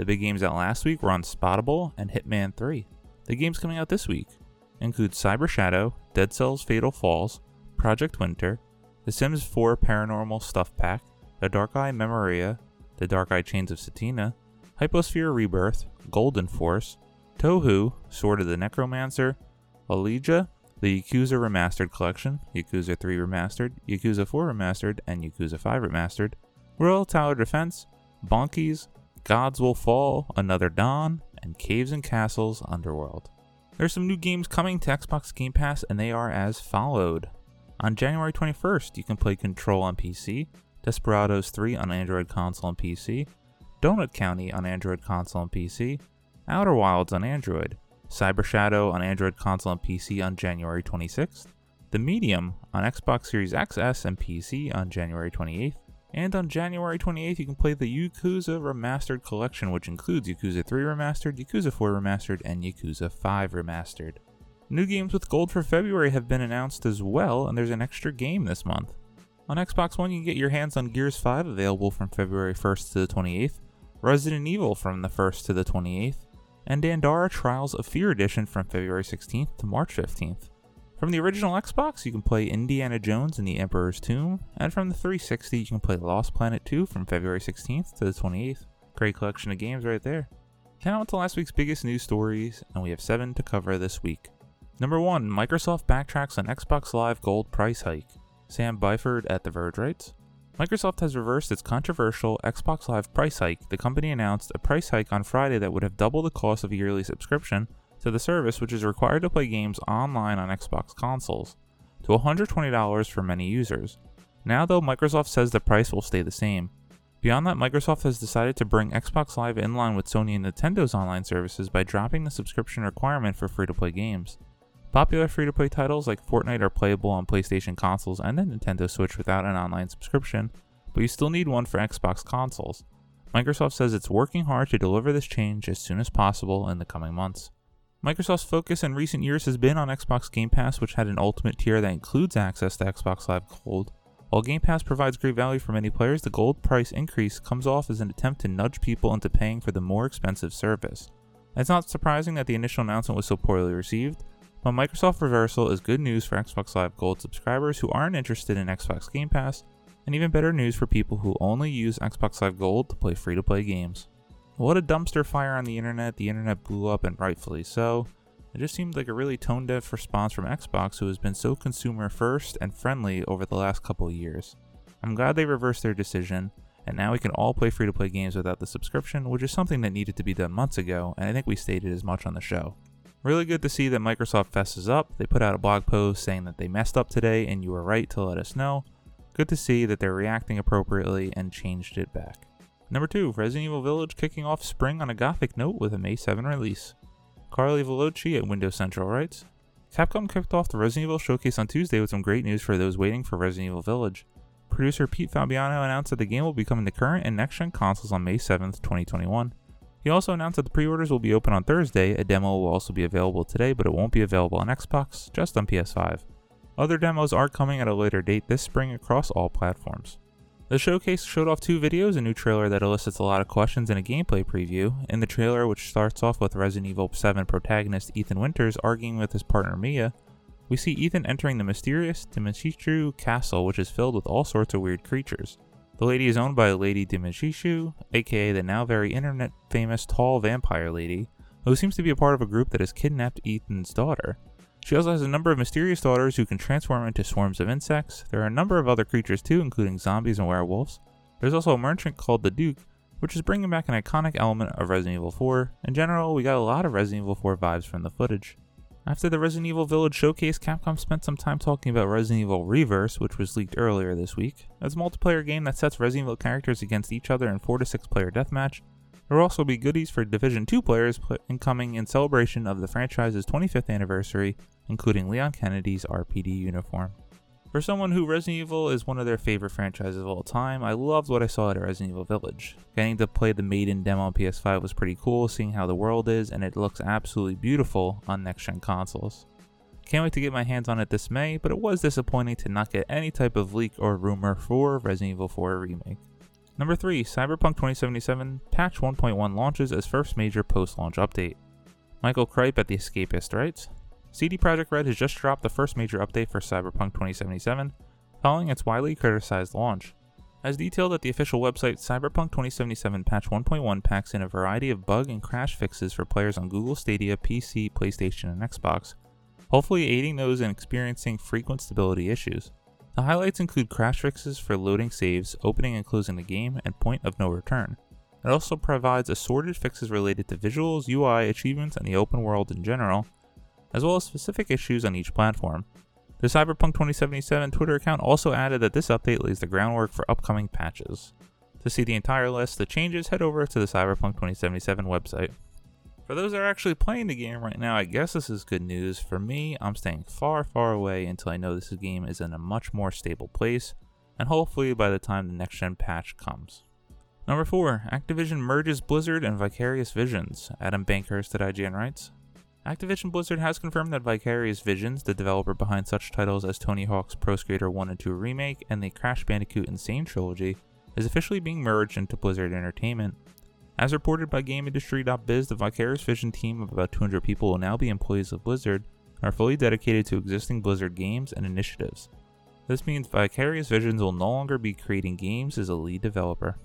The big games out last week were Unspottable and Hitman 3. The games coming out this week include Cyber Shadow, Dead Cells Fatal Falls, Project Winter, The Sims 4 Paranormal Stuff Pack, The Dark Eye Memoria, The Dark Eye Chains of Satinav, Hyposphere Rebirth, Golden Force, Tohu, Sword of the Necromancer, Olija, the Yakuza Remastered Collection, Yakuza 3 Remastered, Yakuza 4 Remastered, and Yakuza 5 Remastered, Royal Tower Defense, Bonkies, Gods Will Fall, Another Dawn, and Caves and Castles Underworld. There's some new games coming to Xbox Game Pass, and they are as followed. On January 21st, you can play Control on PC, Desperados 3 on Android console and PC, Donut County on Android console and PC, Outer Wilds on Android, Cyber Shadow on Android console and PC on January 26th, The Medium on Xbox Series XS and PC on January 28th, and on January 28th, you can play the Yakuza Remastered Collection, which includes Yakuza 3 Remastered, Yakuza 4 Remastered, and Yakuza 5 Remastered. New games with gold for February have been announced as well, and there's an extra game this month. On Xbox One, you can get your hands on Gears 5 available from February 1st to the 28th, Resident Evil from the 1st to the 28th, and Dandara Trials of Fear Edition from February 16th to March 15th. From the original Xbox, you can play Indiana Jones and the Emperor's Tomb, and from the 360, you can play Lost Planet 2 from February 16th to the 28th. Great collection of games right there. Now to last week's biggest news stories, and we have seven to cover this week. Number 1 Microsoft backtracks on Xbox Live Gold price hike. Sam Byford at The Verge writes Microsoft has reversed its controversial Xbox Live price hike. The company announced a price hike on Friday that would have doubled the cost of a yearly subscription to the service, which is required to play games online on Xbox consoles, to $120 for many users. Now, though, Microsoft says the price will stay the same. Beyond that, Microsoft has decided to bring Xbox Live in line with Sony and Nintendo's online services by dropping the subscription requirement for free to play games. Popular free to play titles like Fortnite are playable on PlayStation consoles and the Nintendo Switch without an online subscription, but you still need one for Xbox consoles. Microsoft says it's working hard to deliver this change as soon as possible in the coming months. Microsoft's focus in recent years has been on Xbox Game Pass, which had an ultimate tier that includes access to Xbox Live Gold. While Game Pass provides great value for many players, the gold price increase comes off as an attempt to nudge people into paying for the more expensive service. It's not surprising that the initial announcement was so poorly received, but Microsoft reversal is good news for Xbox Live Gold subscribers who aren't interested in Xbox Game Pass, and even better news for people who only use Xbox Live Gold to play free to play games. What a dumpster fire on the internet. The internet blew up, and rightfully so. It just seemed like a really tone deaf response from Xbox, who has been so consumer first and friendly over the last couple years. I'm glad they reversed their decision, and now we can all play free to play games without the subscription, which is something that needed to be done months ago, and I think we stated as much on the show. Really good to see that Microsoft fesses up. They put out a blog post saying that they messed up today and you were right to let us know. Good to see that they're reacting appropriately and changed it back. Number 2, Resident Evil Village kicking off spring on a gothic note with a May 7 release. Carli Velocci at Windows Central writes Capcom kicked off the Resident Evil showcase on Tuesday with some great news for those waiting for Resident Evil Village. Producer Pete Fabiano announced that the game will be coming to current and next gen consoles on May 7th, 2021. He also announced that the pre orders will be open on Thursday. A demo will also be available today, but it won't be available on Xbox, just on PS5. Other demos are coming at a later date this spring across all platforms. The showcase showed off two videos, a new trailer that elicits a lot of questions, and a gameplay preview. In the trailer, which starts off with Resident Evil 7 protagonist Ethan Winters arguing with his partner Mia, we see Ethan entering the mysterious Dimitrescu castle, which is filled with all sorts of weird creatures. The lady is owned by Lady Dimitrescu, aka the now very internet famous tall vampire lady, who seems to be a part of a group that has kidnapped Ethan's daughter. She also has a number of mysterious daughters who can transform into swarms of insects. There are a number of other creatures too, including zombies and werewolves. There's also a merchant called the Duke, which is bringing back an iconic element of Resident Evil 4. In general, we got a lot of Resident Evil 4 vibes from the footage. After the Resident Evil Village showcase, Capcom spent some time talking about Resident Evil Re:Verse, which was leaked earlier this week. It's a multiplayer game that sets Resident Evil characters against each other in 4 to 6 player deathmatch. There will also be goodies for Division 2 players incoming in celebration of the franchise's 25th anniversary, including Leon Kennedy's RPD uniform. For someone who Resident Evil is one of their favorite franchises of all time, I loved what I saw at Resident Evil Village. Getting to play the Maiden demo on PS5 was pretty cool, seeing how the world is, and it looks absolutely beautiful on next gen consoles. Can't wait to get my hands on it this May, but it was disappointing to not get any type of leak or rumor for Resident Evil 4 Remake. Number 3, Cyberpunk 2077 Patch 1.1 launches as first major post launch update. Michael Cripe at The Escapist writes CD Projekt Red has just dropped the first major update for Cyberpunk 2077, following its widely criticized launch. As detailed at the official website, Cyberpunk 2077 Patch 1.1 packs in a variety of bug and crash fixes for players on Google Stadia, PC, PlayStation, and Xbox, hopefully aiding those in experiencing frequent stability issues. The highlights include crash fixes for loading saves, opening and closing the game, and point of no return. It also provides assorted fixes related to visuals, UI, achievements, and the open world in general, as well as specific issues on each platform. The Cyberpunk 2077 Twitter account also added that this update lays the groundwork for upcoming patches. To see the entire list of changes, head over to the Cyberpunk 2077 website. For those that are actually playing the game right now, I guess this is good news. For me, I'm staying far, far away until I know this game is in a much more stable place, and hopefully by the time the next gen patch comes. Number 4, Activision merges Blizzard and Vicarious Visions. Adam Bankhurst at IGN writes Activision Blizzard has confirmed that Vicarious Visions, the developer behind such titles as Tony Hawk's Pro Skater 1 and 2 Remake and the Crash Bandicoot N. Sane trilogy, is officially being merged into Blizzard Entertainment. As reported by GameIndustry.biz, the Vicarious Vision team of about 200 people will now be employees of Blizzard and are fully dedicated to existing Blizzard games and initiatives. This means Vicarious Visions will no longer be creating games as a lead developer.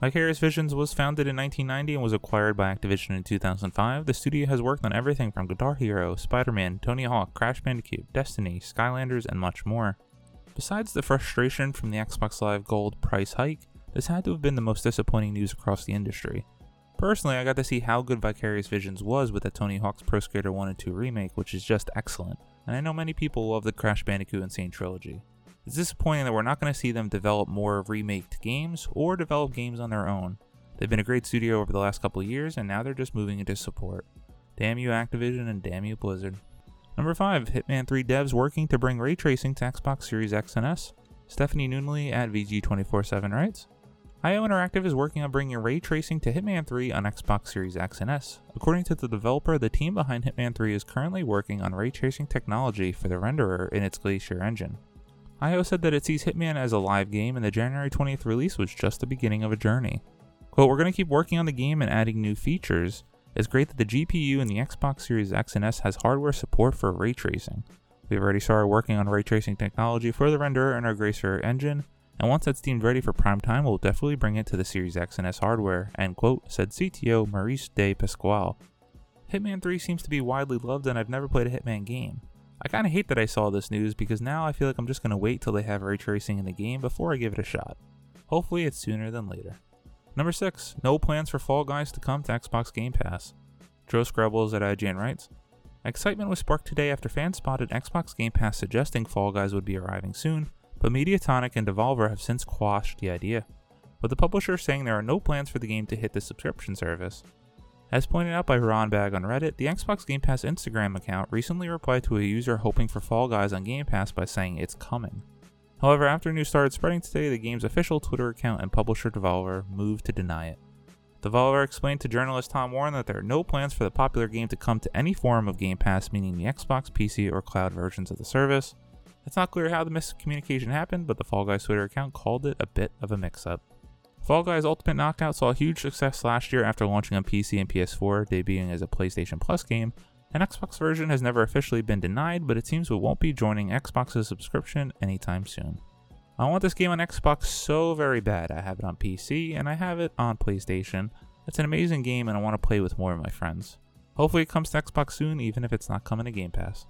Vicarious Visions was founded in 1990 and was acquired by Activision in 2005. The studio has worked on everything from Guitar Hero, Spider Man, Tony Hawk, Crash Bandicoot, Destiny, Skylanders, and much more. Besides the frustration from the Xbox Live Gold price hike, this had to have been the most disappointing news across the industry. Personally, I got to see how good Vicarious Visions was with the Tony Hawk's Pro Skater 1 and 2 remake, which is just excellent, and I know many people love the Crash Bandicoot N. Sane trilogy. It's disappointing that we're not going to see them develop more remaked games or develop games on their own. They've been a great studio over the last couple years, and now they're just moving into support. Damn you, Activision, and damn you, Blizzard. Number 5 Hitman 3 devs working to bring ray tracing to Xbox Series X and S. Stephanie Nunneley at VG247 writes IO Interactive is working on bringing ray tracing to Hitman 3 on Xbox Series X and S. According to the developer, the team behind Hitman 3 is currently working on ray tracing technology for the renderer in its Glacier engine. IO said that it sees Hitman as a live game and the January 20th release was just the beginning of a journey. Quote, we're going to keep working on the game and adding new features. It's great that the GPU in the Xbox Series X and S has hardware support for ray tracing. We've already started working on ray tracing technology for the renderer in our Glacier engine, and once that's deemed ready for prime time, we'll definitely bring it to the Series X and S hardware, end quote, said CTO Maurice De Pascale. Hitman 3 seems to be widely loved, and I've never played a Hitman game. I kind of hate that I saw this news because now I feel like I'm just to wait till they have ray tracing in the game before I give it a shot. Hopefully, it's sooner than later. Number 6. No plans for Fall Guys to come to Xbox Game Pass. Joe Skrebels at IGN writes Excitement was sparked today after fans spotted Xbox Game Pass suggesting Fall Guys would be arriving soon, but Mediatonic and Devolver have since quashed the idea, with the publisher saying there are no plans for the game to hit the subscription service. As pointed out by Ron Bag on Reddit, the Xbox Game Pass Instagram account recently replied to a user hoping for Fall Guys on Game Pass by saying it's coming. However, after news started spreading today, the game's official Twitter account and publisher Devolver moved to deny it. Devolver explained to journalist Tom Warren that there are no plans for the popular game to come to any form of Game Pass, meaning the Xbox, PC, or cloud versions of the service. It's not clear how the miscommunication happened, but the Fall Guys Twitter account called it a bit of a mix up. Fall Guys Ultimate Knockout saw huge success last year after launching on PC and PS4, debuting as a PlayStation Plus game. An Xbox version has never officially been denied, but it seems it won't be joining Xbox's subscription anytime soon. I want this game on Xbox so very bad. I have it on PC and I have it on PlayStation. It's an amazing game and I want to play with more of my friends. Hopefully it comes to Xbox soon, even if it's not coming to Game Pass.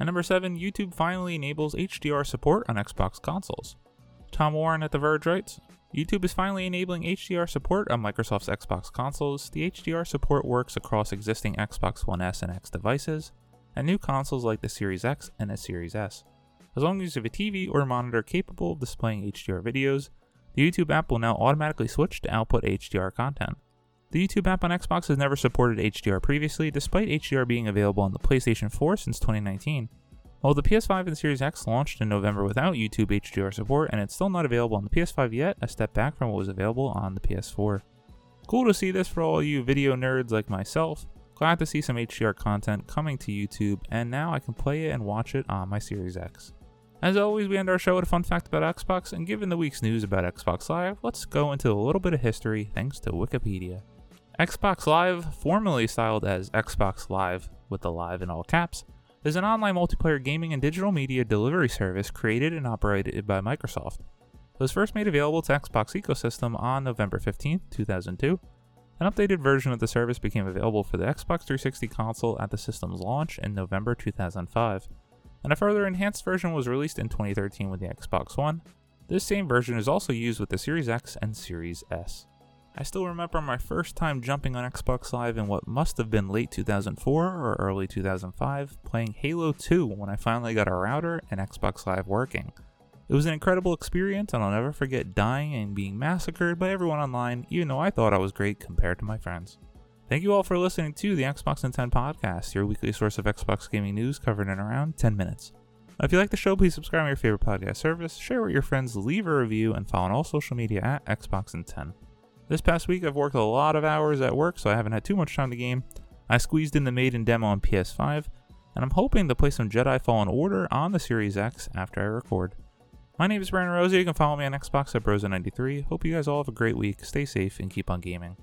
And number 7, YouTube finally enables HDR support on Xbox consoles. Tom Warren at The Verge writes YouTube is finally enabling HDR support on Microsoft's Xbox consoles. The HDR support works across existing Xbox One S and X devices, and new consoles like the Series X and the Series S. As long as you have a TV or monitor capable of displaying HDR videos, the YouTube app will now automatically switch to output HDR content. The YouTube app on Xbox has never supported HDR previously, despite HDR being available on the PlayStation 4 since 2019. While the PS5 and Series X launched in November without YouTube HDR support and it's still not available on the PS5 yet, a step back from what was available on the PS4. Cool to see this for all you video nerds like myself. Glad to see some HDR content coming to YouTube, and now I can play it and watch it on my Series X. As always, we end our show with a fun fact about Xbox, and given the week's news about Xbox Live, let's go into a little bit of history thanks to Wikipedia. Xbox Live, formerly styled as Xbox Live with the live in all caps, is an online multiplayer gaming and digital media delivery service created and operated by Microsoft. It was first made available to Xbox ecosystem on November 15, 2002. An updated version of the service became available for the Xbox 360 console at the system's launch in November 2005, and a further enhanced version was released in 2013 with the Xbox One. This same version is also used with the Series X and Series S. I still remember my first time jumping on Xbox Live in what must have been late 2004 or early 2005, playing Halo 2 when I finally got a router and Xbox Live working. It was an incredible experience, and I'll never forget dying and being massacred by everyone online, even though I thought I was great compared to my friends. Thank you all for listening to the Xbox in 10 podcast, your weekly source of Xbox gaming news covered in around 10 minutes. If you like the show, please subscribe to your favorite podcast service, share with your friends, leave a review, and follow on all social media at Xbox in 10. This past week, I've worked a lot of hours at work, so I haven't had too much time to game. I squeezed in the maiden demo on PS5, and I'm hoping to play some Jedi Fallen Order on the Series X after I record. My name is Brandon Rosa. You can follow me on Xbox at Brosa93. Hope you guys all have a great week. Stay safe and keep on gaming.